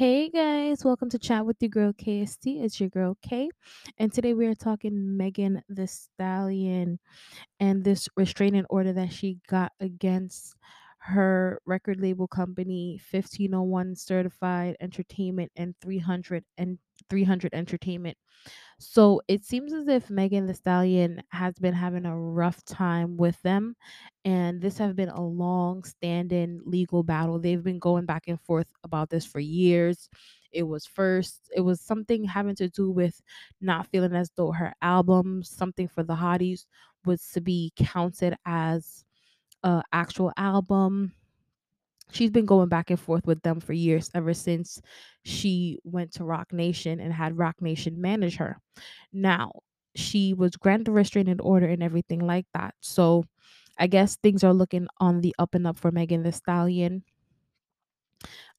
Hey guys, welcome to Chat with your girl KST. It's your girl K. And today we are talking Megan Thee Stallion and this restraining order that she got against her record label company 1501 Certified Entertainment and 300 and 300 Entertainment. So it seems as if Megan Thee Stallion has been having a rough time with them, and this have been a long standing legal battle. They've been going back and forth about this for years. It was first, it was something having to do with not feeling as though her album, Something for Thee Hotties, was to be counted as a actual album she's been going back and forth with them for years ever since she went to Roc Nation and had Roc Nation manage her. Now she was granted a restraining order and everything like that. So i guess things are looking on the up and up for megan the stallion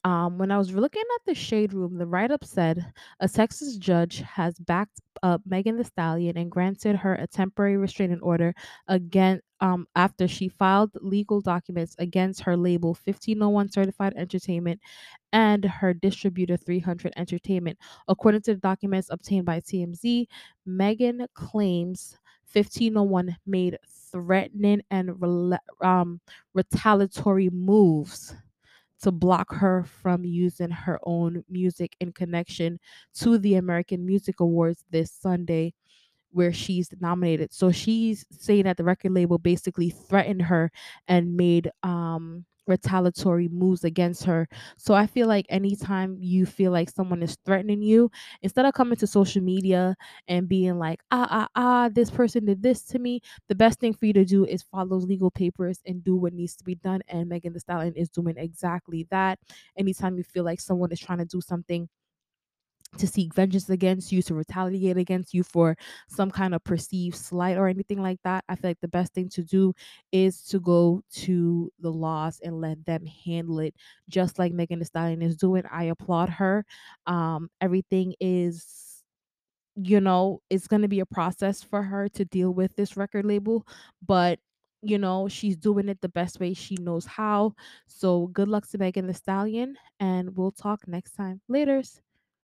um, when I was looking at the shade room, the write up said a Texas judge has backed up Megan Thee Stallion and granted her a temporary restraining order again um, after she filed legal documents against her label 1501 Certified Entertainment and her distributor 300 Entertainment. According to the documents obtained by TMZ, Megan claims 1501 made threatening and um, retaliatory moves to block her from using her own music in connection to the American Music Awards this Sunday where she's nominated. So she's saying that the record label basically threatened her and made um retaliatory moves against her. So I feel like anytime you feel like someone is threatening you, instead of coming to social media and being like, ah ah ah, this person did this to me, the best thing for you to do is follow legal papers and do what needs to be done. And Megan Thee Stallion is doing exactly that. Anytime you feel like someone is trying to do something to seek vengeance against you, to retaliate against you for some kind of perceived slight or anything like that, I feel like the best thing to do is to go to the laws and let them handle it, just like Megan Thee Stallion is doing. I applaud her. Um, everything is, you know, it's going to be a process for her to deal with this record label, but you know, she's doing it the best way she knows how. So good luck to Megan Thee Stallion, and we'll talk next time. Laters.